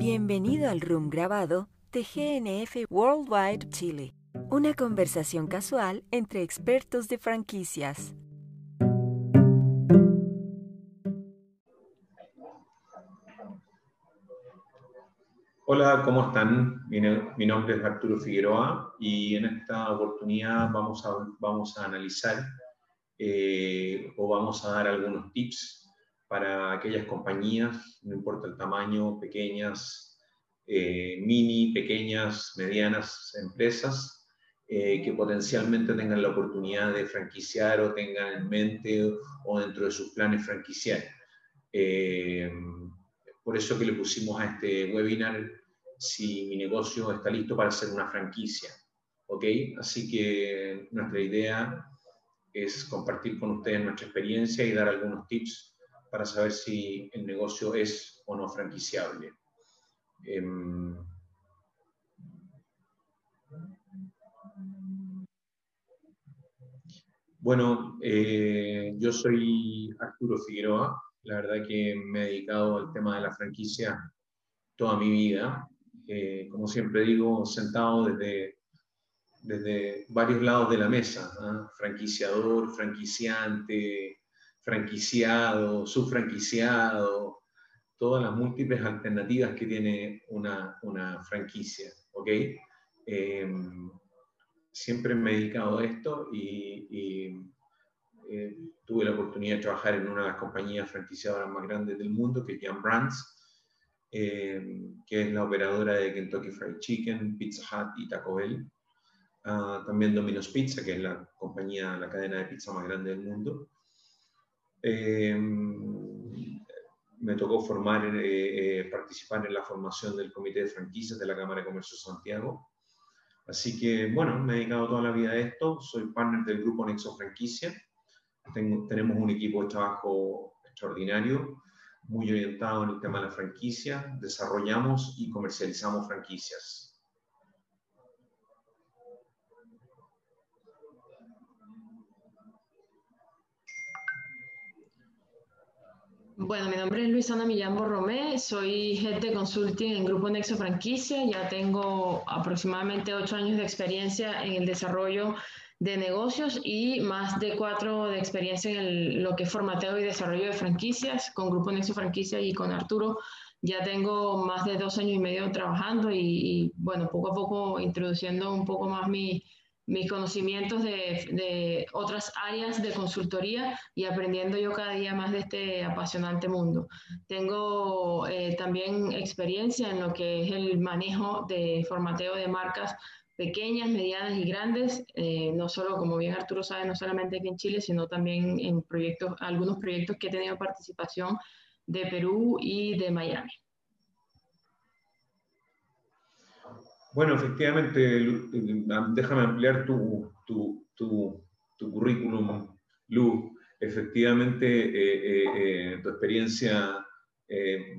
Bienvenido al Room grabado de GNF Worldwide Chile, una conversación casual entre expertos de franquicias. Hola, ¿cómo están? Mi, nombre es Arturo Figueroa y en esta oportunidad vamos a, vamos a analizar eh, o vamos a dar algunos tips para aquellas compañías, no importa el tamaño, pequeñas, eh, mini, pequeñas, medianas empresas, eh, que potencialmente tengan la oportunidad de franquiciar o tengan en mente o dentro de sus planes franquiciar. por eso que le pusimos a este webinar si mi negocio está listo para ser una franquicia. ¿Ok? Así que nuestra idea es compartir con ustedes nuestra experiencia y dar algunos tips para saber si el negocio es o no franquiciable. Em, bueno, eh, yo soy Arturo Figueroa. La verdad que me he dedicado al tema de la franquicia toda mi vida. Eh, como siempre digo, sentado desde, desde varios lados de la mesa, franquiciador, franquiciante, franquiciado, subfranquiciado, todas las múltiples alternativas que tiene una, una franquicia, ¿ok? Em, siempre me he dedicado a esto y, eh, tuve la oportunidad de trabajar en una de las compañías franquiciadoras más grandes del mundo, que es Jan Brands, eh, que es la operadora de Kentucky Fried Chicken, Pizza Hut y Taco Bell. Ah, también Domino's Pizza, que es la compañía, la cadena de pizza más grande del mundo. Eh, me tocó formar, eh, participar en la formación del Comité de Franquicias de la Cámara de Comercio de Santiago. Así que, bueno, me he dedicado toda la vida a esto. Soy partner del grupo Nexo Franquicia. tenemos un equipo de trabajo extraordinario muy orientado en el tema de la franquicia, desarrollamos y comercializamos franquicias. Bueno, mi nombre es Luisana Millán Borromé, soy Head de Consulting en Grupo Nexo Franquicia, ya tengo aproximadamente ocho años de experiencia en el desarrollo de negocios y más de cuatro de experiencia en lo que es formateo y desarrollo de franquicias con Grupo Nexo Franquicia y con Arturo. Ya tengo más de dos años y medio trabajando y, bueno, poco a poco introduciendo un poco más mi, mis conocimientos de, otras áreas de consultoría y aprendiendo yo cada día más de este apasionante mundo. Tengo eh, también experiencia en lo que es el manejo de formateo de marcas pequeñas, medianas y grandes, eh, no solo, como bien Arturo sabe, no solamente aquí en Chile, sino también en proyectos, algunos proyectos que he tenido participación de Perú y de Miami. Bueno, efectivamente, déjame ampliar tu, tu, tu, currículum, Lu. Efectivamente, eh, eh, tu experiencia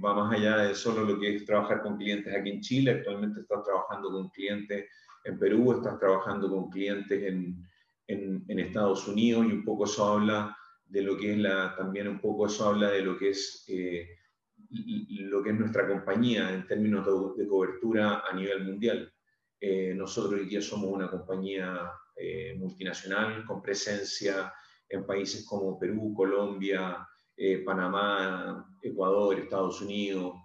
va más allá de solo lo que es trabajar con clientes aquí en Chile. Actualmente estás trabajando con clientes en Perú, estás trabajando con clientes en, en, Estados Unidos y un poco eso habla de lo que es la, también un poco eso habla de lo que es, eh, lo que es nuestra compañía en términos de, cobertura a nivel mundial. Eh, nosotros hoy somos una compañía eh, multinacional con presencia en países como Perú, Colombia, Panamá, Ecuador, Estados Unidos.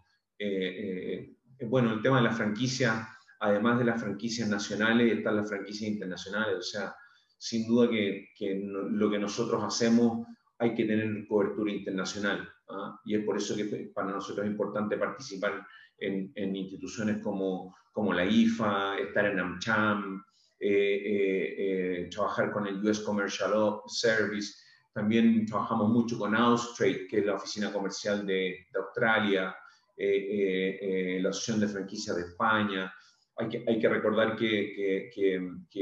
bueno, el tema de la franquicia además de las franquicias nacionales, están las franquicias internacionales. O sea, sin duda que, lo que nosotros hacemos hay que tener cobertura internacional. ¿Ah? Y es por eso que para nosotros es importante participar en, instituciones como, como, la IFA, estar en AmCham, eh, eh, eh, trabajar con el US Commercial Service. También trabajamos mucho con Austrade, que es la oficina comercial de, de Australia, la Asociación de Franquicias de España hay que, hay que recordar que, que,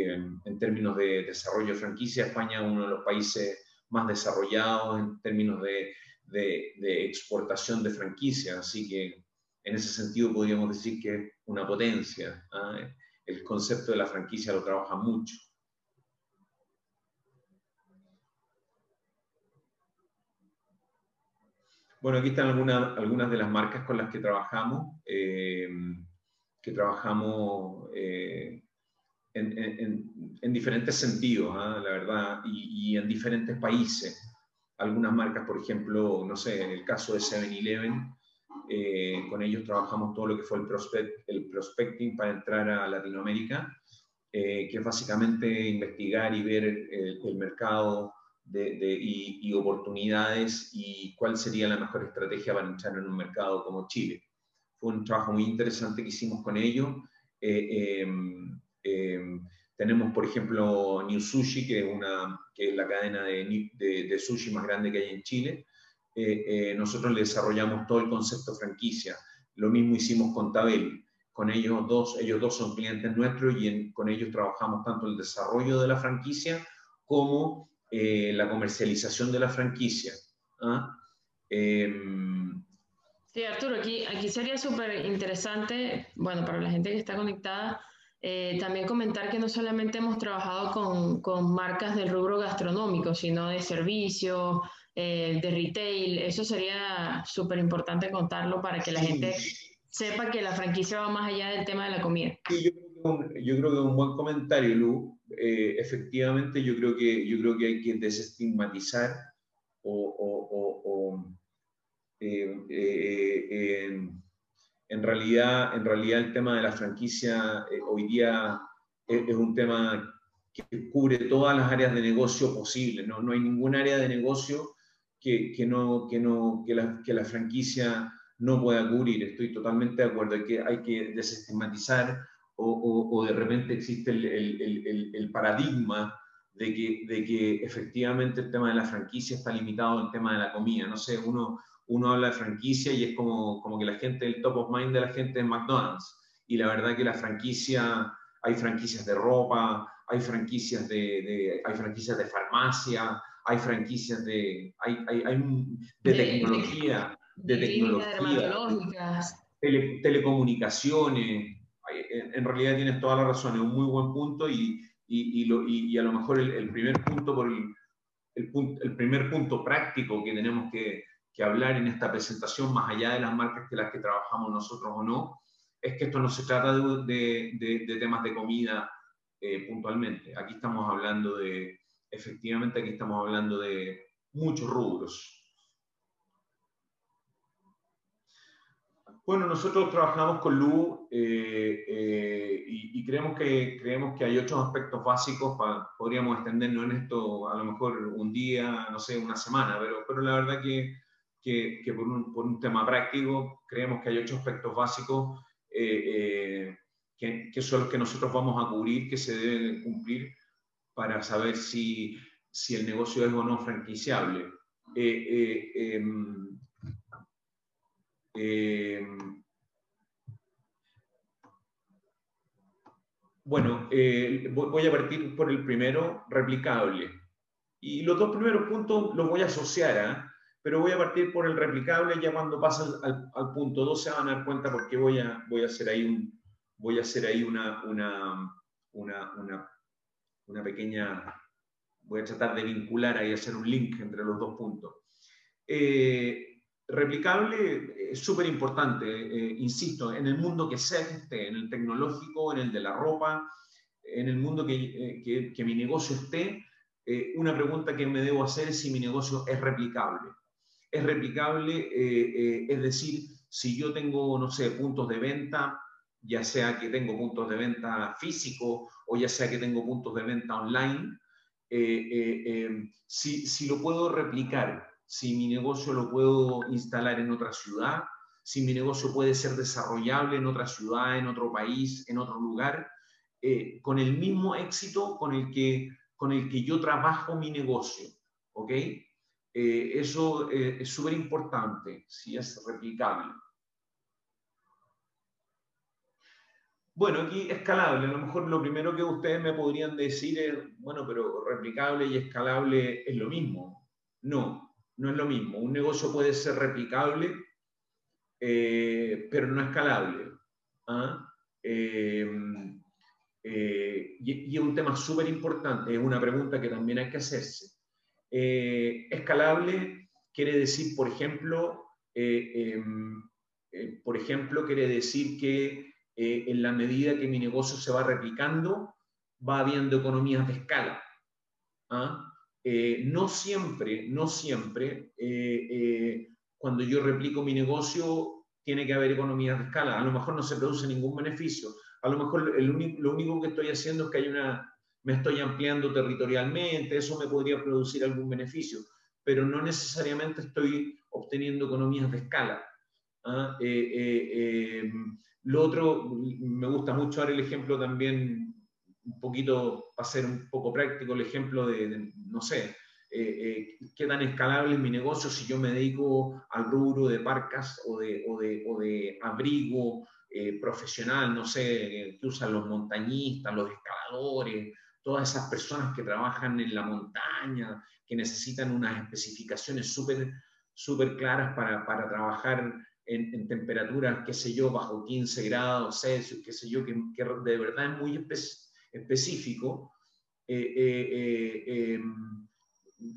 en términos de desarrollo de franquicia, España es uno de los países más desarrollados en términos de, de, exportación de franquicias, así que en ese sentido podríamos decir que es una potencia. ¿ah? El concepto de la franquicia lo trabaja mucho. Bueno, aquí están algunas, algunas de las marcas con las que trabajamos, eh, que trabajamos eh, en, diferentes sentidos, ¿ah? la verdad, y, en diferentes países. Algunas marcas, por ejemplo, no sé, en el caso de 7-Eleven, eh, con ellos trabajamos todo lo que fue el, prospect, el prospecting para entrar a Latinoamérica, que es básicamente investigar y ver el mercado de, y, oportunidades y cuál sería la mejor estrategia para entrar en un mercado como Chile. Fue un trabajo muy interesante que hicimos con ellos. Eh, em, em, tenemos, por ejemplo, New Sushi, que es, una, que es la cadena de, de, sushi más grande que hay en Chile. Eh, eh, nosotros le desarrollamos todo el concepto franquicia. Lo mismo hicimos con Tabel. Con ellos dos, ellos dos son clientes nuestros y con ellos trabajamos tanto el desarrollo de la franquicia como eh, la comercialización de la franquicia. ¿ah? Em, sí, Arturo, aquí, aquí sería súper interesante, bueno, para la gente que está conectada, eh, también comentar que no solamente hemos trabajado con, con marcas del rubro gastronómico, sino de servicio, eh, de retail. Eso sería súper importante contarlo para que la gente sepa que la franquicia va más allá del tema de la comida. Sí, yo, creo que es un buen comentario, Lu. Eh, efectivamente, yo creo, que, yo creo que hay que desestigmatizar o, eh, eh, en, realidad, en realidad el tema de la franquicia hoy día es, un tema que cubre todas las áreas de negocio posibles. No, no hay ningún área de negocio que, que no, que, no, que, la, que la franquicia no pueda cubrir. Estoy totalmente de acuerdo. Que, hay que desestigmatizar o, de repente existe el, paradigma de que, de que, efectivamente el tema de la franquicia está limitado al tema de la comida. No sé, uno, uno habla de franquicia y es como, como que la gente, el top of mind de la gente es McDonald's. Y la verdad que la franquicia, hay franquicias de ropa, hay franquicias de, hay franquicias de farmacia, hay franquicias de, hay, hay, de, tecnología, de, tecnología, telecomunicaciones, en realidad tienes toda la razón, es un muy buen punto y, y, lo, y a lo mejor el, primer punto, por el, el, primer punto práctico que tenemos que, que, hablar en esta presentación, más allá de las marcas que las que trabajamos nosotros o no, es que esto no se trata de, de, temas de comida eh, puntualmente. Aquí estamos hablando de, efectivamente, aquí estamos hablando de muchos rubros. Bueno, nosotros trabajamos con Lu eh, eh, y, creemos, que, creemos que hay ocho aspectos básicos, podríamos extendernos en esto a lo mejor un día, no sé, una semana, pero, pero la verdad que, que, por, un, tema práctico creemos que hay ocho aspectos básicos eh, que, que, son los que nosotros vamos a cubrir, que se deben cumplir para saber si, si el negocio es o no franquiciable. Em, eh, bueno, eh, voy a partir por el primero, replicable. Y los dos primeros puntos los voy a asociar, ¿ah? Pero voy a partir por el replicable ya cuando pasa al, punto 2 se van a dar cuenta porque voy a, voy a hacer ahí, un, voy a hacer ahí una, una, una, una, pequeña, voy a tratar de vincular ahí, hacer un link entre los dos puntos. Eh, replicable es súper importante, eh, insisto, en el mundo que sea que esté, en el tecnológico, en el de la ropa, en el mundo que, eh, que, mi negocio esté, una pregunta que me debo hacer es si mi negocio es replicable. Es replicable, es decir, si yo tengo, no sé, puntos de venta, ya sea que tengo puntos de venta físicos o ya sea que tengo puntos de venta online, si, si lo puedo replicar si mi negocio lo puedo instalar en otra ciudad, si mi negocio puede ser desarrollable en otra ciudad, en otro país, en otro lugar, eh, con el mismo éxito con el, que, con el que yo trabajo mi negocio. ¿Ok? Eh, eso eh, es súper importante, si es replicable. Bueno, aquí escalable. A lo mejor lo primero que ustedes me podrían decir es, bueno, pero replicable y escalable es lo mismo. No, no es lo mismo. Un negocio puede ser replicable, eh, pero no escalable. ¿ah? Y, es un tema súper importante, es una pregunta que también hay que hacerse. Escalable quiere decir, por ejemplo, em, por ejemplo, quiere decir que en la medida que mi negocio se va replicando, va habiendo economías de escala. ¿ah? no siempre, no siempre, cuando yo replico mi negocio, tiene que haber economías de escala. A lo mejor no se produce ningún beneficio. A lo mejor el lo único que estoy haciendo es que hay una, me estoy ampliando territorialmente, eso me podría producir algún beneficio, pero no necesariamente estoy obteniendo economías de escala. ¿ah? Eh, eh, eh, lo otro, me gusta mucho dar el ejemplo también, un poquito, para ser un poco práctico, el ejemplo de no sé, eh, eh, qué tan escalable es mi negocio si yo me dedico al rubro de parcas o de, o de, o de abrigo eh, profesional, no sé, que usan los montañistas, los escaladores, todas esas personas que trabajan en la montaña, que necesitan unas especificaciones súper súper claras para, para trabajar en, temperaturas, qué sé yo, bajo 15 grados Celsius, qué sé yo, que, de verdad es muy específico. Eh,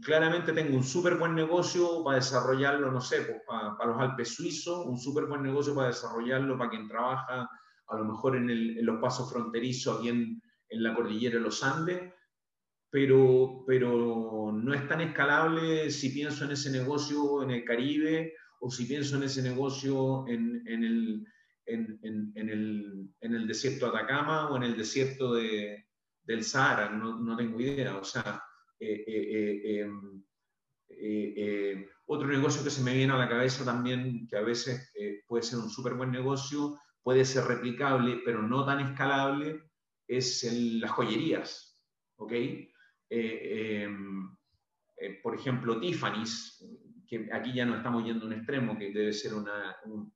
claramente tengo un súper buen negocio para desarrollarlo, no sé, pues, para, los Alpes suizos, un súper buen negocio para desarrollarlo para quien trabaja a lo mejor en, los pasos fronterizos aquí en, la cordillera de los Andes, pero, pero no es tan escalable si pienso en ese negocio en el Caribe o si pienso en ese negocio en, el, en, el, en el desierto de Atacama o en el desierto de, del Sahara, no, no tengo idea. O sea, eh, eh, em, eh, otro negocio que se me viene a la cabeza también, que a veces puede ser un súper buen negocio, puede ser replicable, pero no tan escalable, es las joyerías. ¿ok? Em, por ejemplo, Tiffany's, que aquí ya no estamos yendo a un extremo, que debe ser una, un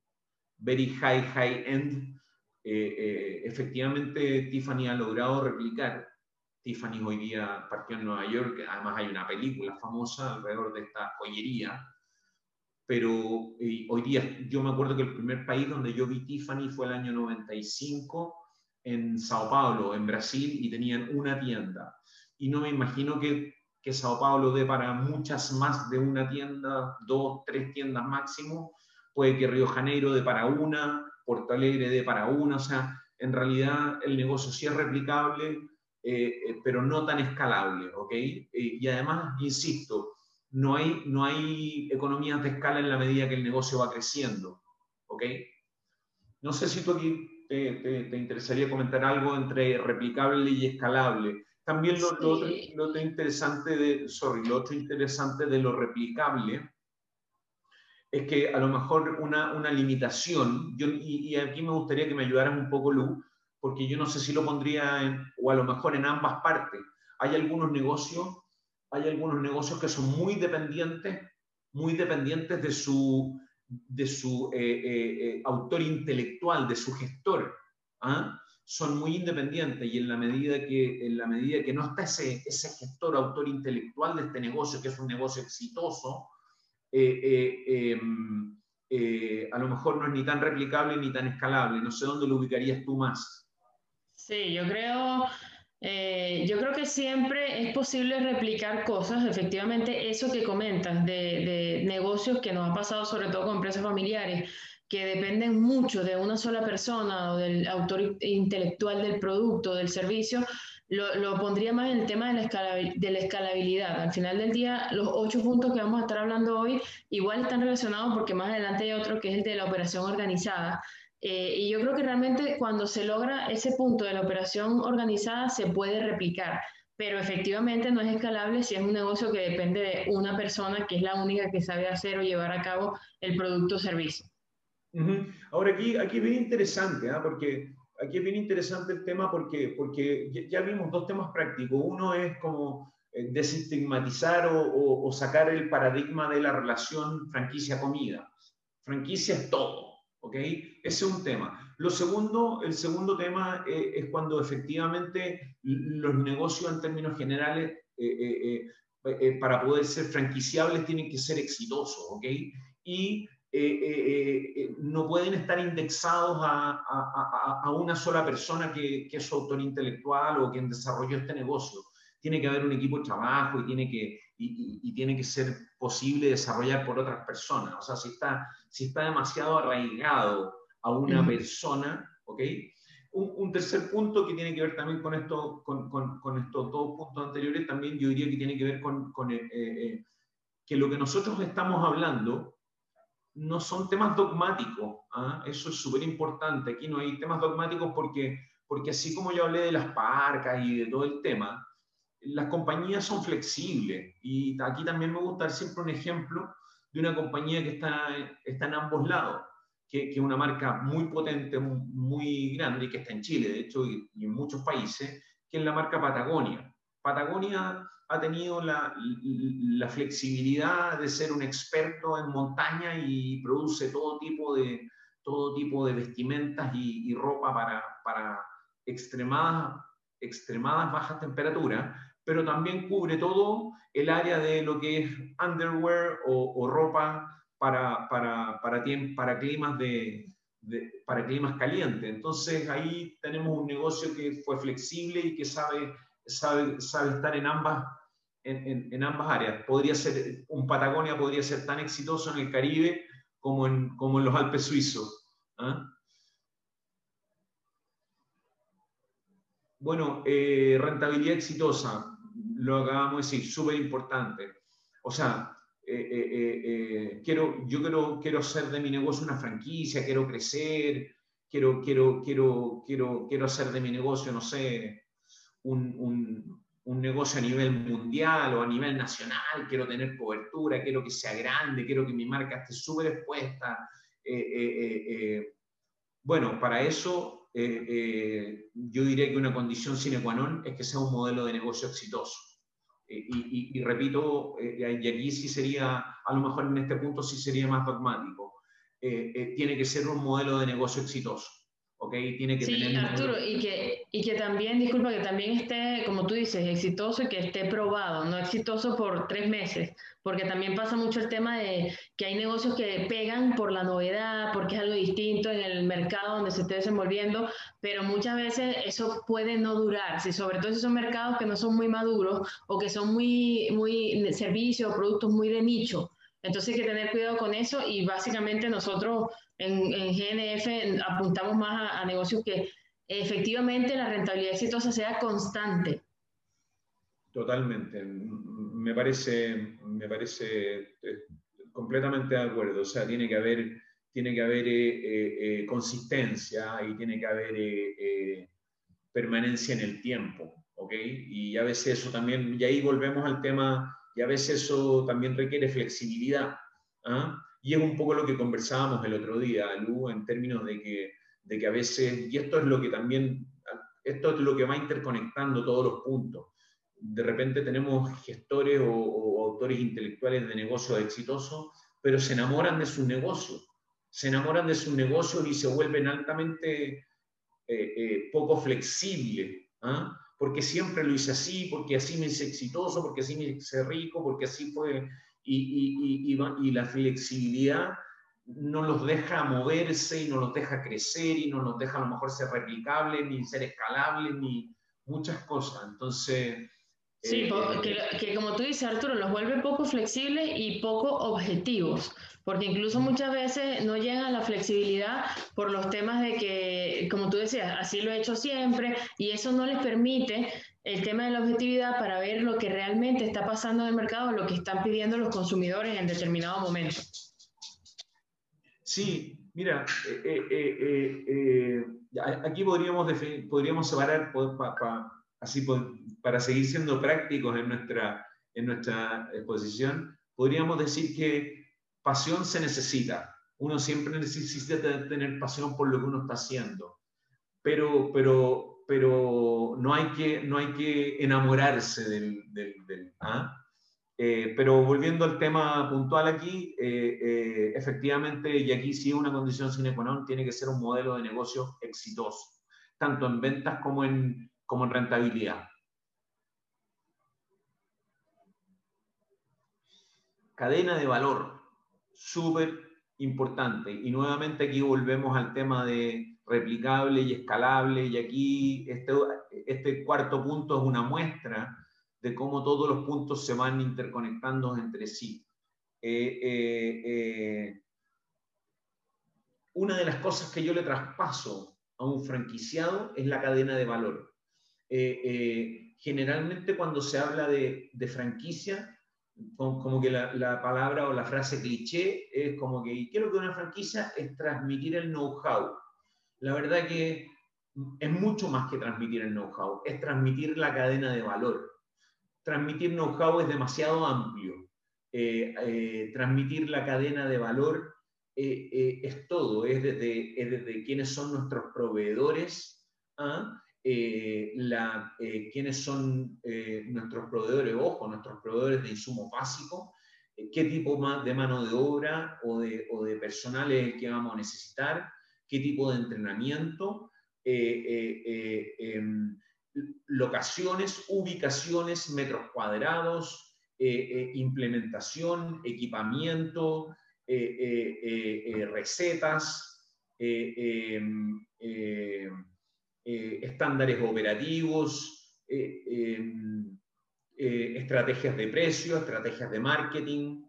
very high, high end. efectivamente, Tiffany ha logrado replicar Tiffany hoy día partió en Nueva York, además hay una película famosa alrededor de esta joyería, pero hoy día yo me acuerdo que el primer país donde yo vi Tiffany fue el año 95 en Sao Paulo, en Brasil, y tenían una tienda. Y no me imagino que, que Sao Paulo dé para muchas más de una tienda, dos, tres tiendas máximo. Puede que Río Janeiro dé para una, Porto Alegre dé para una. O sea, en realidad el negocio sí es replicable, eh, eh, pero no tan escalable, ¿ok? Eh, y además, insisto, no hay, no hay economías de escala en la medida que el negocio va creciendo, ¿ok? No sé si tú aquí te, te, interesaría comentar algo entre replicable y escalable. También lo, lo, otro, interesante de, sorry, lo otro interesante de lo replicable es que a lo mejor una, una limitación, yo, y, y, aquí me gustaría que me ayudaras un poco, Lu, porque yo no sé si lo pondría en, o a lo mejor en ambas partes. Hay algunos negocios, hay algunos negocios que son muy dependientes, muy dependientes de su, de su eh, eh, eh, autor intelectual, de su gestor. ¿ah? Son muy independientes y en la medida que, en la medida que no está ese, ese gestor, autor intelectual de este negocio, que es un negocio exitoso, em, a lo mejor no es ni tan replicable ni tan escalable. No sé dónde lo ubicarías tú más. Sí, yo creo, eh, yo creo que siempre es posible replicar cosas, efectivamente, eso que comentas de, negocios que nos ha pasado sobre todo con empresas familiares, que dependen mucho de una sola persona o del autor intelectual del producto, del servicio, lo, pondría más en el tema de la, de la escalabilidad. Al final del día, los ocho puntos que vamos a estar hablando hoy igual están relacionados porque más adelante hay otro que es el de la operación organizada eh, y yo creo que realmente cuando se logra ese punto de la operación organizada se puede replicar, pero efectivamente no es escalable si es un negocio que depende de una persona que es la única que sabe hacer o llevar a cabo el producto o servicio. Ahora aquí, aquí es bien interesante, ¿ah? porque aquí es bien interesante el tema porque, porque ya vimos dos temas prácticos. Uno es como eh, desestigmatizar o, o sacar el paradigma de la relación franquicia-comida. Franquicia es todo ¿ok? Ese es un tema. Lo segundo, el segundo tema eh, es cuando efectivamente los negocios en términos generales, eh, eh, para poder ser franquiciables, tienen que ser exitosos, ¿ok? Y no pueden estar indexados a, una sola persona que, es su autor intelectual o quien desarrolló este negocio. Tiene que haber un equipo de trabajo y tiene que, y, tiene que ser posible desarrollar por otras personas. O sea, si está, si está demasiado arraigado a una persona, ¿ok? Un, tercer punto que tiene que ver también con, esto, con, con, estos dos puntos anteriores, también yo diría que tiene que ver con, eh, eh, que lo que nosotros estamos hablando no son temas dogmáticos. ¿ah? Eso es súper importante. Aquí no hay temas dogmáticos porque, porque así como yo hablé de las parcas y de todo el tema, las compañías son flexibles. Y aquí también me gusta dar siempre un ejemplo de una compañía que está, está en ambos lados que es una marca muy potente, muy grande, y que está en Chile, de hecho, y, en muchos países, que es la marca Patagonia. Patagonia ha tenido la, la, flexibilidad de ser un experto en montaña y produce todo tipo de, todo tipo de vestimentas y, ropa para, para extremadas, extremadas bajas temperaturas, pero también cubre todo el área de lo que es underwear o, ropa para, para, para, para climas, de, para climas calientes. Entonces ahí tenemos un negocio que fue flexible y que sabe, sabe, sabe estar en ambas, en, en, ambas áreas. Podría ser, un Patagonia podría ser tan exitoso en el Caribe como en, como en los Alpes suizos. ¿ah? Bueno, eh, rentabilidad exitosa, lo acabamos de decir, súper importante. O sea, eh, eh, eh, quiero, yo quiero, quiero hacer de mi negocio una franquicia, quiero crecer, quiero, quiero, quiero, quiero, quiero hacer de mi negocio, no sé, un, un, un negocio a nivel mundial o a nivel nacional, quiero tener cobertura, quiero que sea grande, quiero que mi marca esté súper expuesta. bueno, para eso yo diría que una condición sine qua non es que sea un modelo de negocio exitoso. Eh, y, repito, eh, y aquí sí sería, a lo mejor en este punto sí sería más dogmático, eh, tiene que ser un modelo de negocio exitoso. ¿Ok? Tiene que sí, Arturo, y que, y que también, disculpa, que también esté, como tú dices, exitoso y que esté probado, no exitoso por tres meses, porque también pasa mucho el tema de que hay negocios que pegan por la novedad, porque es algo distinto en el mercado donde se esté desenvolviendo, pero muchas veces eso puede no durar, si sobre todo si son mercados que no son muy maduros o que son muy, muy servicios o productos muy de nicho. Entonces hay que tener cuidado con eso y básicamente nosotros en, GNF apuntamos más a, negocios que efectivamente la rentabilidad exitosa sea constante. Totalmente. Me parece, me parece eh, completamente de acuerdo. O sea, tiene que haber, tiene que haber eh, eh, consistencia y tiene que haber permanencia en el tiempo. ¿ok? Y a veces eso también, y ahí volvemos al tema, y a veces eso también requiere flexibilidad. ¿ah? Y es un poco lo que conversábamos el otro día, Lu, en términos de que, de que a veces, y esto es lo que también, esto es lo que va interconectando todos los puntos. De repente tenemos gestores o, autores intelectuales de negocios exitosos, pero se enamoran de sus negocios, se enamoran de sus negocios y se vuelven altamente eh, eh, poco flexibles, ¿ah? Porque siempre lo hice así, porque así me hice exitoso, porque así me hice rico, porque así fue y, y, la flexibilidad no los deja moverse y no los deja crecer y no los deja a lo mejor ser replicables, ni ser escalables, ni muchas cosas. Entonces... Sí, eh, que, como tú dices, Arturo, los vuelve poco flexibles y poco objetivos, porque incluso muchas veces no llegan a la flexibilidad por los temas de que, como tú decías, así lo he hecho siempre, y eso no les permite el tema de la objetividad para ver lo que realmente está pasando en el mercado, lo que están pidiendo los consumidores en determinado momento. Sí, mira, eh, eh, eh, aquí podríamos, podríamos separar, así para seguir siendo prácticos en nuestra, en nuestra exposición, podríamos decir que pasión se necesita. Uno siempre necesita tener pasión por lo que uno está haciendo. Pero, pero pero no hay que, no hay que enamorarse del... del, ¿ah? eh, pero volviendo al tema puntual aquí, eh, eh, efectivamente, y aquí sí una condición sine qua non, tiene que ser un modelo de negocio exitoso, tanto en ventas como en, como en rentabilidad. Cadena de valor, súper importante. Y nuevamente aquí volvemos al tema de replicable y escalable. Y aquí este, este cuarto punto es una muestra de cómo todos los puntos se van interconectando entre sí. una de las cosas que yo le traspaso a un franquiciado es la cadena de valor. Generalmente cuando se habla de, de franquicia, como que la, palabra o la frase cliché es como que, ¿qué es lo que una franquicia? Es transmitir el know-how. La verdad que es mucho más que transmitir el know-how, es transmitir la cadena de valor. Transmitir know-how es demasiado amplio. Eh, eh, transmitir la cadena de valor eh, es todo, es desde, es desde quiénes son nuestros proveedores, ¿ah? Eh, eh, quiénes son eh, nuestros proveedores, ojo, nuestros proveedores de insumos básicos, qué tipo de mano de obra o de, personal es el que vamos a necesitar, qué tipo de entrenamiento, em, locaciones, ubicaciones, metros cuadrados, implementación, equipamiento, recetas, em, eh, estándares operativos, eh, em, eh, estrategias de precio, estrategias de marketing.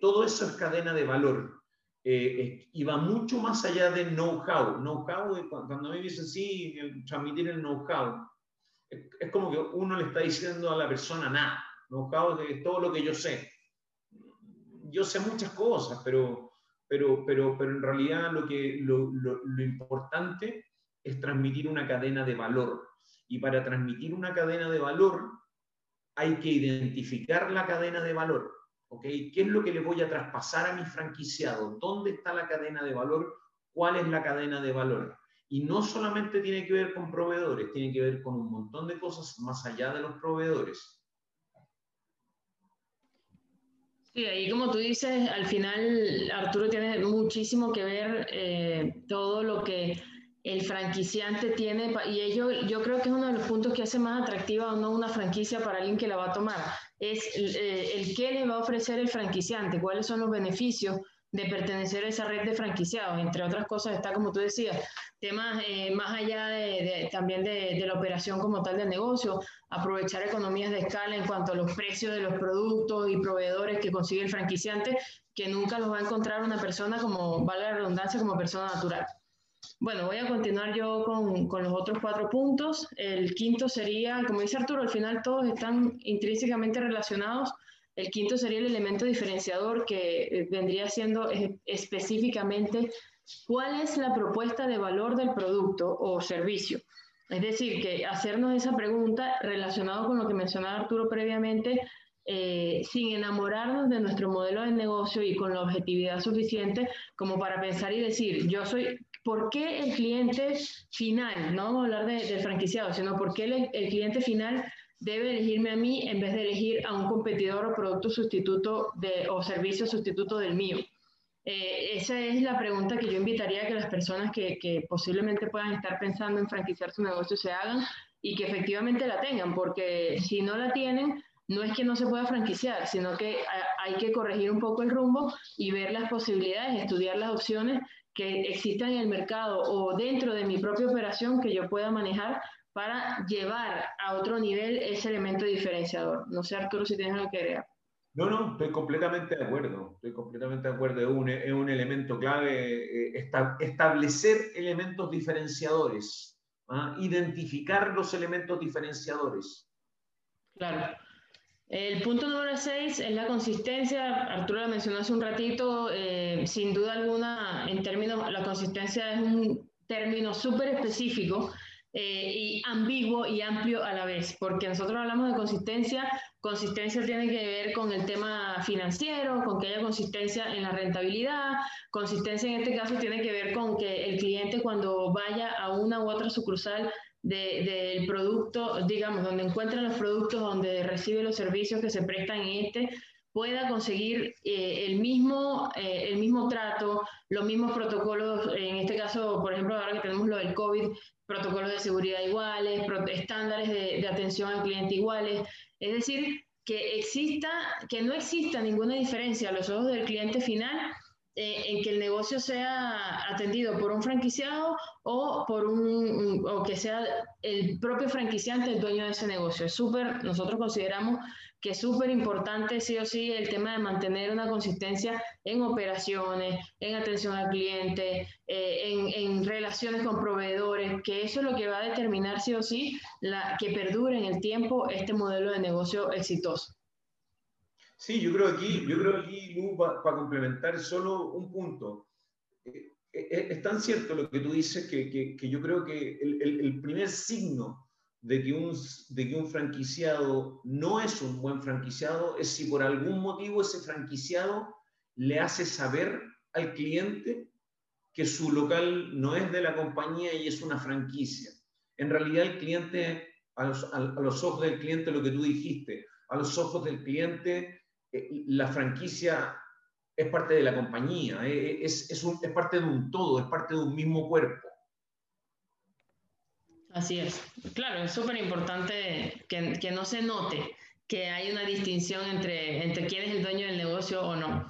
todo eso es cadena de valor y va mucho más allá de know-how. Know-how, cuando me dicen, sí, transmitir el know-how, es, como que uno le está diciendo a la persona, nada, know-how es todo lo que yo sé. Yo sé muchas cosas, pero, pero, pero, pero en realidad lo, que, lo, lo, lo importante es transmitir una cadena de valor. Y para transmitir una cadena de valor hay que identificar la cadena de valor. ¿ok? ¿Qué es lo que le voy a traspasar a mi franquiciado? ¿Dónde está la cadena de valor? ¿Cuál es la cadena de valor? Y no solamente tiene que ver con proveedores, tiene que ver con un montón de cosas más allá de los proveedores. Sí, ahí como tú dices, al final Arturo tiene muchísimo que ver eh, todo lo que el franquiciante tiene, y ello yo creo que es uno de los puntos que hace más atractiva o no una franquicia para alguien que la va a tomar, es eh, el qué le va a ofrecer el franquiciante, cuáles son los beneficios de pertenecer a esa red de franquiciados. Entre otras cosas está, como tú decías, temas eh, más allá de, también de, de, la operación como tal del negocio, aprovechar economías de escala en cuanto a los precios de los productos y proveedores que consigue el franquiciante, que nunca los va a encontrar una persona como, vale la redundancia, como persona natural. Bueno, voy a continuar yo con, con, los otros cuatro puntos. El quinto sería, como dice Arturo, al final todos están intrínsecamente relacionados. El quinto sería el elemento diferenciador que eh, vendría siendo específicamente cuál es la propuesta de valor del producto o servicio. Es decir, que hacernos esa pregunta relacionado con lo que mencionaba Arturo previamente, eh, sin enamorarnos de nuestro modelo de negocio y con la objetividad suficiente como para pensar y decir, yo soy ¿por qué el cliente final, no vamos a hablar de, del franquiciado, sino por qué el, cliente final debe elegirme a mí en vez de elegir a un competidor o producto sustituto o servicio sustituto del mío? Eh, esa es la pregunta que yo invitaría a que las personas que, que, posiblemente puedan estar pensando en franquiciar su negocio se hagan y que efectivamente la tengan, porque si no la tienen, no es que no se pueda franquiciar, sino que hay que corregir un poco el rumbo y ver las posibilidades, estudiar las opciones que existan en el mercado o dentro de mi propia operación que yo pueda manejar para llevar a otro nivel ese elemento diferenciador. No sé, Arturo, si tienes algo que agregar. No, no, estoy completamente de acuerdo. Estoy completamente de acuerdo. Es un, es un elemento clave eh, establecer elementos diferenciadores, ¿ah? identificar los elementos diferenciadores. Claro. El punto número 6 es la consistencia. Arturo la mencionó hace un ratito. Eh, sin duda alguna, en términos, la consistencia es un término súper específico eh, y ambiguo y amplio a la vez, porque nosotros hablamos de consistencia. Consistencia tiene que ver con el tema financiero, con que haya consistencia en la rentabilidad. Consistencia en este caso tiene que ver con que el cliente cuando vaya a una u otra sucursal del producto, digamos, donde encuentra los productos, donde recibe los servicios que se prestan en este, pueda conseguir eh, el, mismo, eh, el mismo trato, los mismos protocolos, en este caso, por ejemplo, ahora que tenemos lo del COVID, protocolos de seguridad iguales, estándares de, de atención al cliente iguales, es decir, que exista, que no exista ninguna diferencia a los ojos del cliente final eh, en que el negocio sea atendido por un franquiciado o por un o que sea el propio franquiciante el dueño de ese negocio. Es súper, nosotros consideramos que es súper importante sí o sí el tema de mantener una consistencia en operaciones, en atención al cliente, eh, en, en, relaciones con proveedores, que eso es lo que va a determinar sí o sí la, que perdure en el tiempo este modelo de negocio exitoso. Sí, yo creo aquí, yo creo aquí, Lu, para complementar solo un punto. Eh, eh, es tan cierto lo que tú dices que, que, que yo creo que el, el, el, primer signo de que, un, de que un franquiciado no es un buen franquiciado es si por algún motivo ese franquiciado le hace saber al cliente que su local no es de la compañía y es una franquicia. En realidad el cliente, a los, a los ojos del cliente, lo que tú dijiste, a los ojos del cliente, la franquicia es parte de la compañía, eh, eh, es, es, parte de un todo, es parte de un mismo cuerpo. Así es. Claro, es súper importante que, que, no se note que hay una distinción entre, entre quién es el dueño del negocio o no.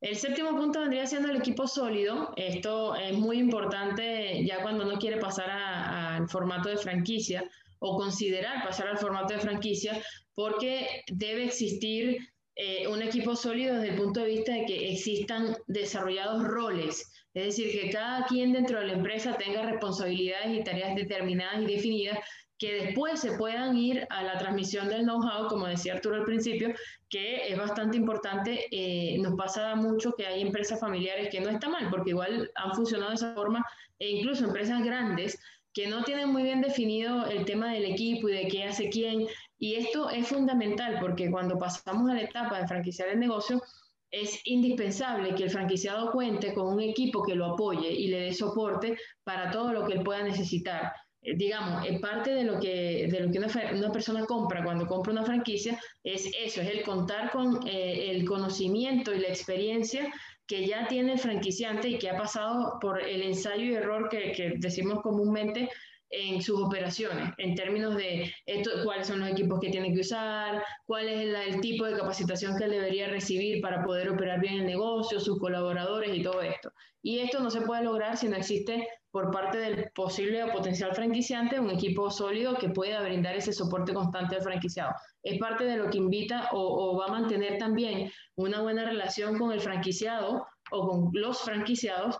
El séptimo punto vendría siendo el equipo sólido. Esto es muy importante ya cuando uno quiere pasar al formato de franquicia o considerar pasar al formato de franquicia, porque debe existir eh, un equipo sólido desde el punto de vista de que existan desarrollados roles, es decir, que cada quien dentro de la empresa tenga responsabilidades y tareas determinadas y definidas que después se puedan ir a la transmisión del know-how, como decía Arturo al principio, que es bastante importante. Eh, nos pasa mucho que hay empresas familiares que no está mal, porque igual han funcionado de esa forma, e incluso empresas grandes que no tienen muy bien definido el tema del equipo y de qué hace quién. Y esto es fundamental porque cuando pasamos a la etapa de franquiciar el negocio, es indispensable que el franquiciado cuente con un equipo que lo apoye y le dé soporte para todo lo que él pueda necesitar. Eh, digamos, parte de lo que, de lo que una, persona compra cuando compra una franquicia es eso, es el contar con eh, el conocimiento y la experiencia que ya tiene el franquiciante y que ha pasado por el ensayo y error que decimos comúnmente en sus operaciones, en términos de esto, cuáles son los equipos que tiene que usar, cuál es el, tipo de capacitación que debería recibir para poder operar bien el negocio, sus colaboradores y todo esto. Y esto no se puede lograr si no existe por parte del posible o potencial franquiciante un equipo sólido que pueda brindar ese soporte constante al franquiciado. Es parte de lo que invita o va a mantener también una buena relación con el franquiciado o con los franquiciados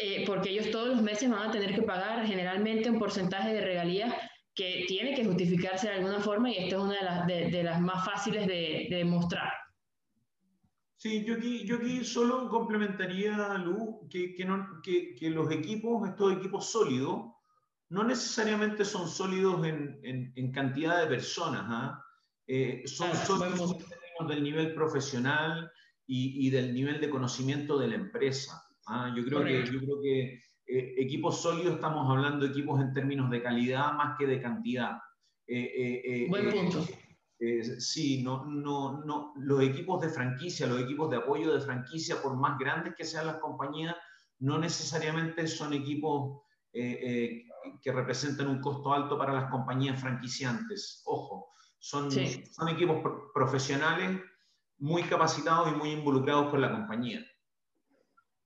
eh, porque ellos todos los meses van a tener que pagar generalmente un porcentaje de regalías que tiene que justificarse de alguna forma y esto es una de las, de, de las más fáciles de, de demostrar. Sí, yo aquí, yo aquí solo complementaría, Lu, que, que, no, que, que, los equipos, estos equipos sólidos, no necesariamente son sólidos en, en, en cantidad de personas, ¿ah? eh, son sólidos del nivel profesional y, y, del nivel de conocimiento de la empresa. ¿Ah? Yo, creo que, yo creo que eh, equipos sólidos estamos hablando de equipos en términos de calidad más que de cantidad. Eh, eh, Buen punto. Sí, no, no, no, los equipos de franquicia, los equipos de apoyo de franquicia, por más grandes que sean las compañías, no necesariamente son equipos eh, eh, que representan un costo alto para las compañías franquiciantes. Ojo, son, sí. son equipos pro profesionales muy capacitados y muy involucrados con la compañía.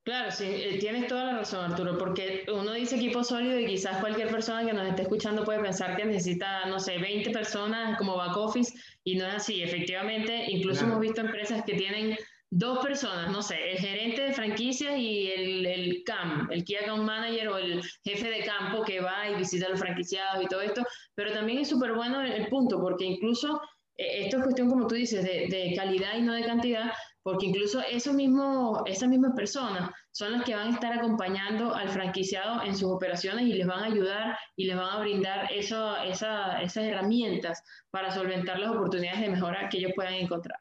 Claro, sí, eh, tienes toda la razón, Arturo, porque uno dice equipo sólido y quizás cualquier persona que nos esté escuchando puede pensar que necesita, no sé, 20 personas como back office y no es así. Efectivamente, incluso claro. hemos visto empresas que tienen dos personas, no sé, el gerente de franquicia y el, el CAM, el Key Account Manager o el jefe de campo que va y visita a los franquiciados y todo esto, pero también es súper bueno el, el, punto, porque incluso eh, esto es cuestión, como tú dices, de, de calidad y no de cantidad, porque incluso eso mismo, esas mismas personas son las que van a estar acompañando al franquiciado en sus operaciones y les van a ayudar y les van a brindar eso, esa, esas herramientas para solventar las oportunidades de mejora que ellos puedan encontrar.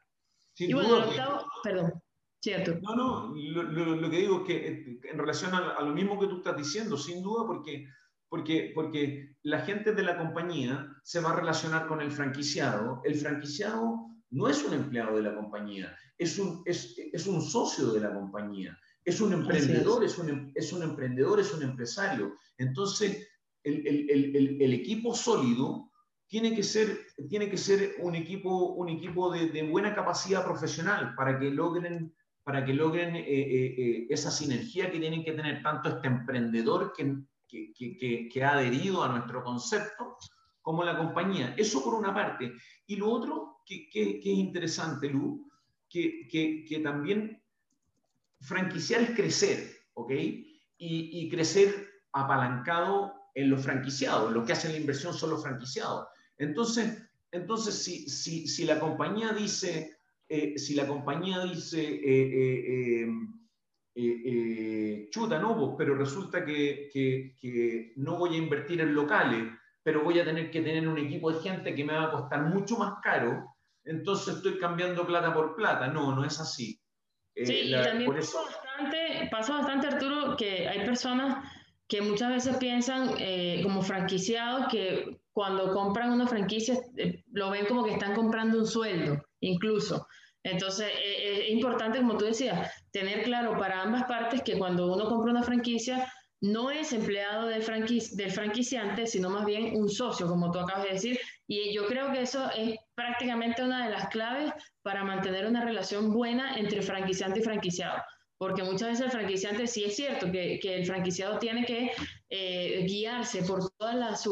Sin y bueno, el octavo, que... perdón, cierto. No, no, lo, lo, lo, que digo es que eh, en relación a, a, lo mismo que tú estás diciendo, sin duda, porque, porque, porque la gente de la compañía se va a relacionar con el franquiciado, el franquiciado no es un empleado de la compañía, es un, es, es un socio de la compañía, es un emprendedor, es. es. un, es un emprendedor, es un empresario. Entonces, el, el, el, el, equipo sólido tiene que ser, tiene que ser un equipo, un equipo de, de buena capacidad profesional para que logren para que logren eh, eh, eh, esa sinergia que tienen que tener tanto este emprendedor que, que, que, ha adherido a nuestro concepto como la compañía. Eso por una parte. Y lo otro que, es interesante, Lu, que, también franquiciar es crecer, ¿ok? Y, y crecer apalancado en los franquiciados. Los que hacen la inversión son los franquiciados. Entonces, entonces si, si, si la compañía dice, eh, si la compañía dice, eh, eh, chuta, no, pero resulta que, que, no voy a invertir en locales, pero voy a tener que tener un equipo de gente que me va a costar mucho más caro, entonces estoy cambiando plata por plata. No, no es así. sí, y también pasa, bastante, pasa bastante, Arturo, que hay personas que muchas veces piensan como franquiciados que cuando compran una franquicia lo ven como que están comprando un sueldo, incluso. Entonces, eh, eh, es importante, como tú decías, tener claro para ambas partes que cuando uno compra una franquicia, no es empleado del, del franquiciante, sino más bien un socio, como tú acabas de decir. Y yo creo que eso es prácticamente una de las claves para mantener una relación buena entre franquiciante y franquiciado. Porque muchas veces el franquiciante sí es cierto que, que el franquiciado tiene que eh, guiarse por todas las,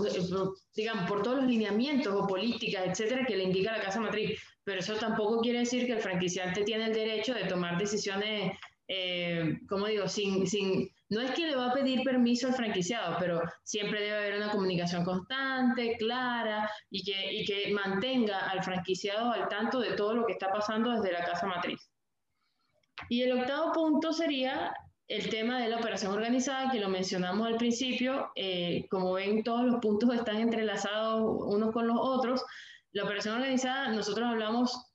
digamos, por todos los lineamientos o políticas, etcétera, que le indica la casa matriz pero eso tampoco quiere decir que el franquiciante tiene el derecho de tomar decisiones, eh, como digo, sin, sin, no es que le va a pedir permiso al franquiciado, pero siempre debe haber una comunicación constante, clara, y que, mantenga al franquiciado al tanto de todo lo que está pasando desde la casa matriz. Y el octavo punto sería el tema de la operación organizada, que lo mencionamos al principio. Eh, como ven, todos los puntos están entrelazados unos con los otros la operación organizada, nosotros hablamos,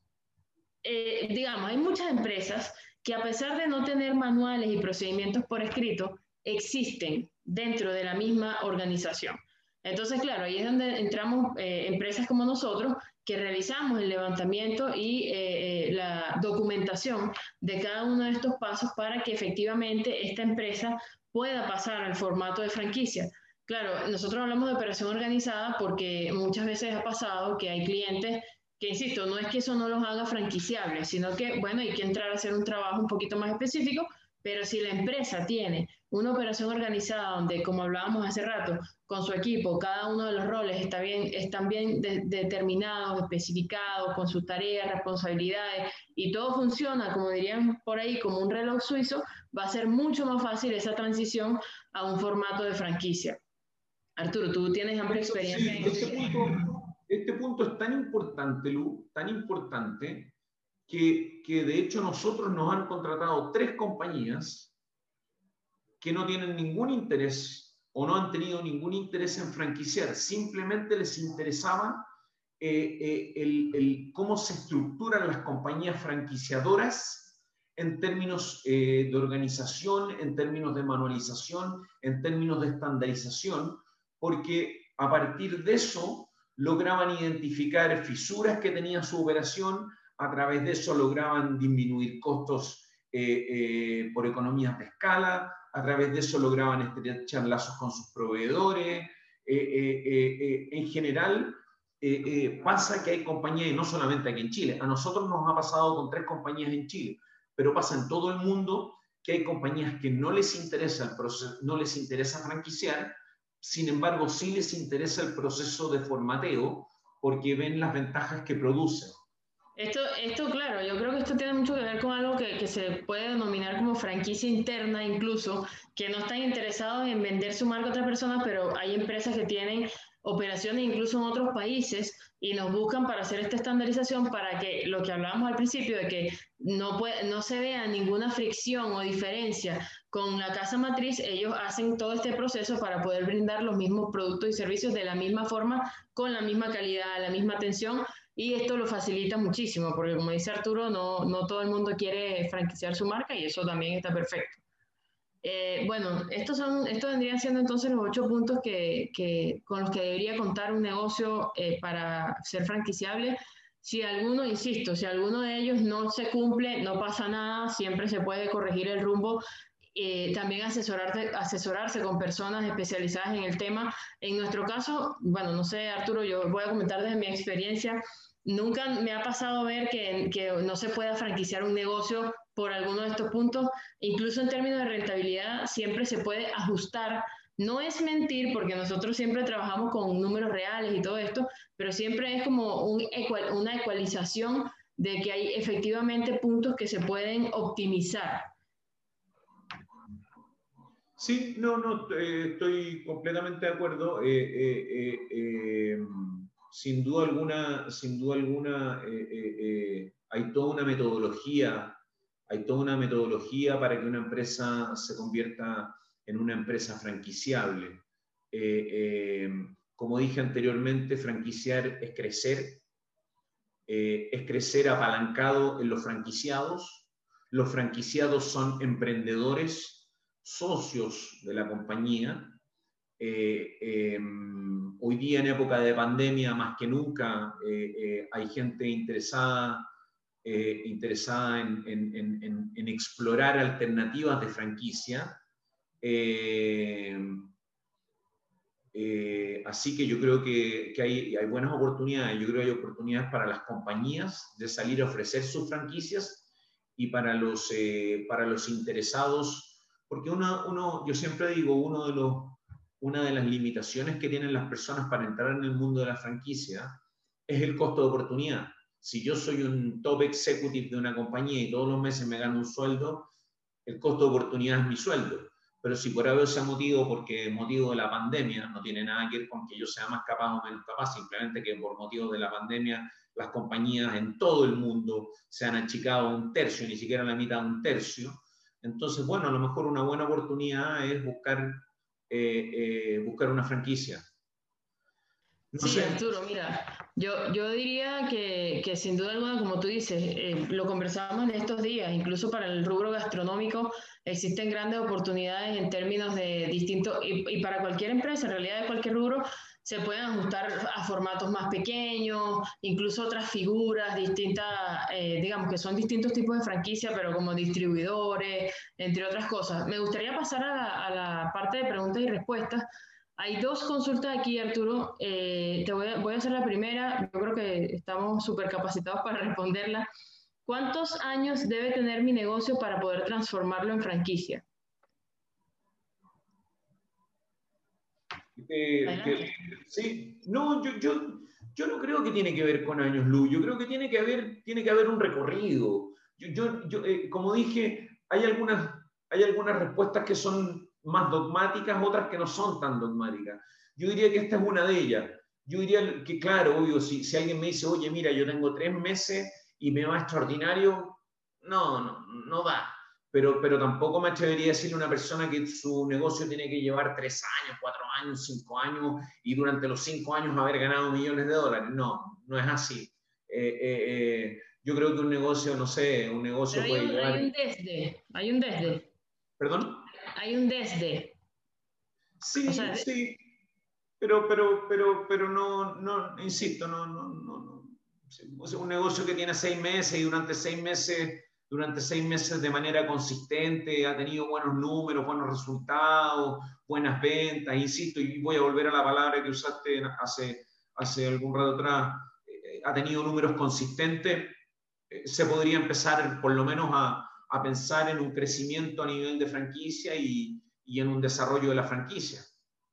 eh, digamos, hay muchas empresas que a pesar de no tener manuales y procedimientos por escrito, existen dentro de la misma organización. Entonces, claro, ahí es donde entramos eh, empresas como nosotros que realizamos el levantamiento y eh, la documentación de cada uno de estos pasos para que efectivamente esta empresa pueda pasar al formato de franquicia. Claro, nosotros hablamos de operación organizada porque muchas veces ha pasado que hay clientes que, insisto, no es que eso no los haga franquiciables, sino que, bueno, hay que entrar a hacer un trabajo un poquito más específico, pero si la empresa tiene una operación organizada donde, como hablábamos hace rato, con su equipo, cada uno de los roles está bien, están bien determinados, especificados, con sus tareas, responsabilidades, y todo funciona, como dirían por ahí, como un reloj suizo, va a ser mucho más fácil esa transición a un formato de franquicia. Arturo, tú tienes amplia experiencia en este este punto es tan importante, Lu, tan importante, que, que de hecho nosotros nos han contratado tres compañías que no tienen ningún interés o no han tenido ningún interés en franquiciar, simplemente les interesaba eh, eh, el, cómo se estructuran las compañías franquiciadoras en términos eh, de organización, en términos de manualización, en términos de estandarización, porque a partir de eso lograban identificar fisuras que tenía su operación, a través de eso lograban disminuir costos eh, eh, por economías de escala, a través de eso lograban estrechar lazos con sus proveedores. Eh, en general, pasa que hay compañías, y no solamente aquí en Chile, a nosotros nos ha pasado con tres compañías en Chile, pero pasa en todo el mundo que hay compañías que no les interesa, el proceso, no les interesa franquiciar, sin embargo, sí les interesa el proceso de formateo porque ven las ventajas que produce. Esto, esto, claro, yo creo que esto tiene mucho que ver con algo que, se puede denominar como franquicia interna incluso, que no están interesados en vender su marca a otras personas, pero hay empresas que tienen operaciones incluso en otros países y nos buscan para hacer esta estandarización para que lo que hablábamos al principio de que no se vea ninguna fricción o diferencia con la casa matriz, ellos hacen todo este proceso para poder brindar los mismos productos y servicios de la misma forma, con la misma calidad, la misma atención y esto lo facilita muchísimo porque como dice Arturo, no, no todo el mundo quiere franquiciar su marca y eso también está perfecto. Eh, bueno, estos, son, estos vendrían siendo entonces los ocho puntos que, que con los que debería contar un negocio eh, para ser franquiciable. Si alguno, insisto, si alguno de ellos no se cumple, no pasa nada, siempre se puede corregir el rumbo. Eh, también asesorarte, asesorarse con personas especializadas en el tema. En nuestro caso, bueno, no sé, Arturo, yo voy a comentar desde mi experiencia. Nunca me ha pasado ver que, que no se pueda franquiciar un negocio por alguno de estos puntos. Incluso en términos de rentabilidad, siempre se puede ajustar. No es mentir, porque nosotros siempre trabajamos con números reales y todo esto, pero siempre es como una ecualización de que hay efectivamente puntos que se pueden optimizar. Sí, no, no, eh, estoy completamente de acuerdo. Eh, eh, sin duda alguna, sin duda alguna, hay toda una metodología, hay toda una metodología para que una empresa se convierta en una empresa franquiciable. como dije anteriormente, franquiciar es crecer, es crecer apalancado en los franquiciados. Los franquiciados son emprendedores socios de la compañía. Eh, em, hoy día, en época de pandemia, más que nunca, eh, eh, hay gente interesada, interesada en, explorar alternativas de franquicia. así que yo creo que, hay, hay, buenas oportunidades. Yo creo que hay oportunidades para las compañías de salir a ofrecer sus franquicias y para los, para los interesados porque uno, yo siempre digo, uno de los, una de las limitaciones que tienen las personas para entrar en el mundo de la franquicia es el costo de oportunidad. Si yo soy un top executive de una compañía y todos los meses me gano un sueldo, el costo de oportunidad es mi sueldo. Pero si por haber ese motivo, porque motivo de la pandemia, no tiene nada que ver con que yo sea más capaz o menos capaz, simplemente que por motivo de la pandemia las compañías en todo el mundo se han achicado un tercio, ni siquiera la mitad de un tercio, entonces, bueno, a lo mejor una buena oportunidad es buscar, eh, eh, buscar una franquicia. sí, Arturo, mira, yo, yo diría que, que, sin duda alguna, como tú dices, eh, lo conversábamos en estos días, incluso para el rubro gastronómico existen grandes oportunidades en términos de distintos, y, y para cualquier empresa, en realidad de cualquier rubro, se pueden ajustar a formatos más pequeños, incluso otras figuras distintas, eh, digamos que son distintos tipos de franquicia, pero como distribuidores, entre otras cosas. Me gustaría pasar a la, parte de preguntas y respuestas. Hay dos consultas aquí, Arturo. Eh, te voy a, voy a, hacer la primera. Yo creo que estamos súper capacitados para responderla. ¿Cuántos años debe tener mi negocio para poder transformarlo en franquicia? Sí, no, yo, yo, yo, no creo que tiene que ver con años luz, yo creo que tiene que haber, tiene que haber un recorrido. Yo, yo, eh, como dije, hay algunas, hay algunas respuestas que son más dogmáticas, otras que no son tan dogmáticas. Yo diría que esta es una de ellas. Yo diría que, claro, obvio, si, si alguien me dice, oye, mira, yo tengo tres meses y me va extraordinario, no, no, no da pero, pero tampoco me atrevería a decirle a una persona que su negocio tiene que llevar tres años, cuatro años, cinco años y durante los cinco años haber ganado millones de dólares. No, no es así. Eh, eh, eh, yo creo que un negocio, no sé, un negocio puede llevar... Hay un desde, hay un desde. ¿Perdón? Hay un desde. Sí, sí, pero, pero, pero, pero no, no, insisto, no, no, no, no. un negocio que tiene seis meses y durante seis meses durante seis meses de manera consistente, ha tenido buenos números, buenos resultados, buenas ventas, insisto, y voy a volver a la palabra que usaste hace, hace algún rato atrás, eh, ha tenido números consistentes, eh, se podría empezar por lo menos a, a, pensar en un crecimiento a nivel de franquicia y, y, en un desarrollo de la franquicia.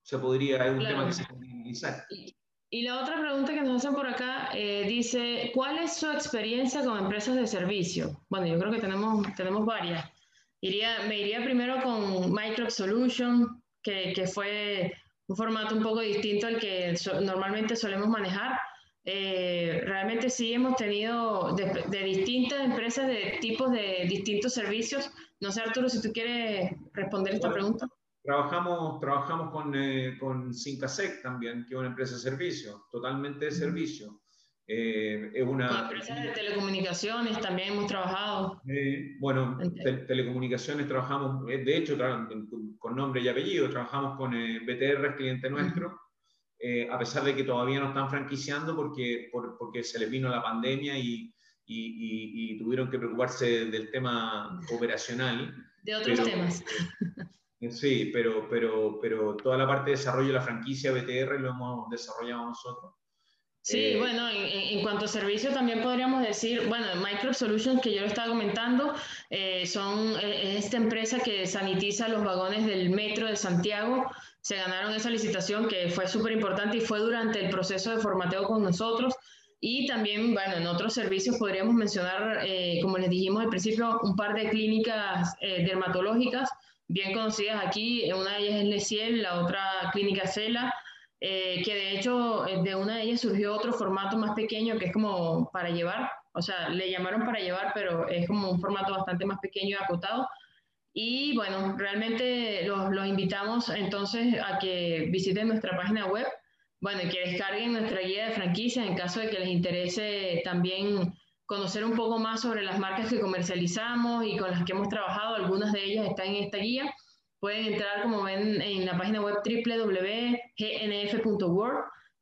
Se podría, es un tema que se podría analizar. Y la otra pregunta que nos hacen por acá eh, dice, ¿cuál es su experiencia con empresas de servicio? Bueno, yo creo que tenemos, tenemos varias. Iría, me iría primero con Micro Solution, que, que, fue un formato un poco distinto al que normalmente solemos manejar. Eh, realmente sí hemos tenido de, de, distintas empresas de tipos de distintos servicios. No sé, Arturo, si tú quieres responder esta pregunta. Trabajamos, trabajamos con, eh, con Syncasec también, que es una empresa de servicio, totalmente de servicio. Eh, es una... Con empresas de telecomunicaciones también hemos trabajado. Eh, bueno, telecomunicaciones trabajamos, eh, de hecho, con nombre y apellido, trabajamos con BTR, cliente nuestro, a pesar de que todavía no están franquiciando porque, por, porque se les vino la pandemia y, y, y, tuvieron que preocuparse del tema operacional. De otros temas. Sí, pero, pero, pero toda la parte de desarrollo de la franquicia BTR lo hemos desarrollado nosotros. Sí, eh, bueno, en, cuanto a servicio también podríamos decir, bueno, Micro Solutions, que yo lo estaba comentando, eh, son eh, esta empresa que sanitiza los vagones del metro de Santiago. Se ganaron esa licitación que fue súper importante y fue durante el proceso de formateo con nosotros. Y también, bueno, en otros servicios podríamos mencionar, como les dijimos al principio, un par de clínicas dermatológicas bien conocidas aquí. Una de ellas es Leciel, la otra clínica Cela eh, que de hecho eh, de una de ellas surgió otro formato más pequeño que es como para llevar, o sea, le llamaron para llevar, pero es como un formato bastante más pequeño y acotado. Y bueno, realmente los, los invitamos entonces a que visiten nuestra página web, bueno, y que descarguen nuestra guía de franquicia en caso de que les interese también conocer un poco más sobre las marcas que comercializamos y con las que hemos trabajado. Algunas de ellas están en esta guía pueden entrar, como ven, en la página web www.gnf.world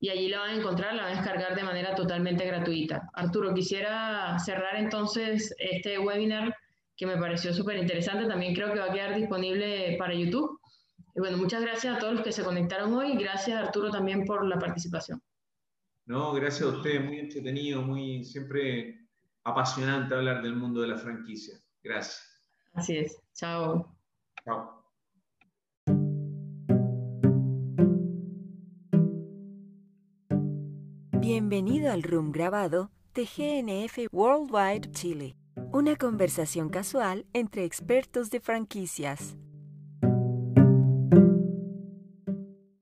y allí la van a encontrar, la van a descargar de manera totalmente gratuita. Arturo, quisiera cerrar entonces este webinar que me pareció súper interesante. También creo que va a quedar disponible para YouTube. Bueno, muchas gracias a todos los que se conectaron hoy. Gracias, Arturo, también por la participación. No, gracias a usted. Muy entretenido, muy siempre apasionante hablar del mundo de la franquicia. Gracias. Así es. Chao. Chao. Bienvenido al room grabado de GNF Worldwide Chile, una conversación casual entre expertos de franquicias.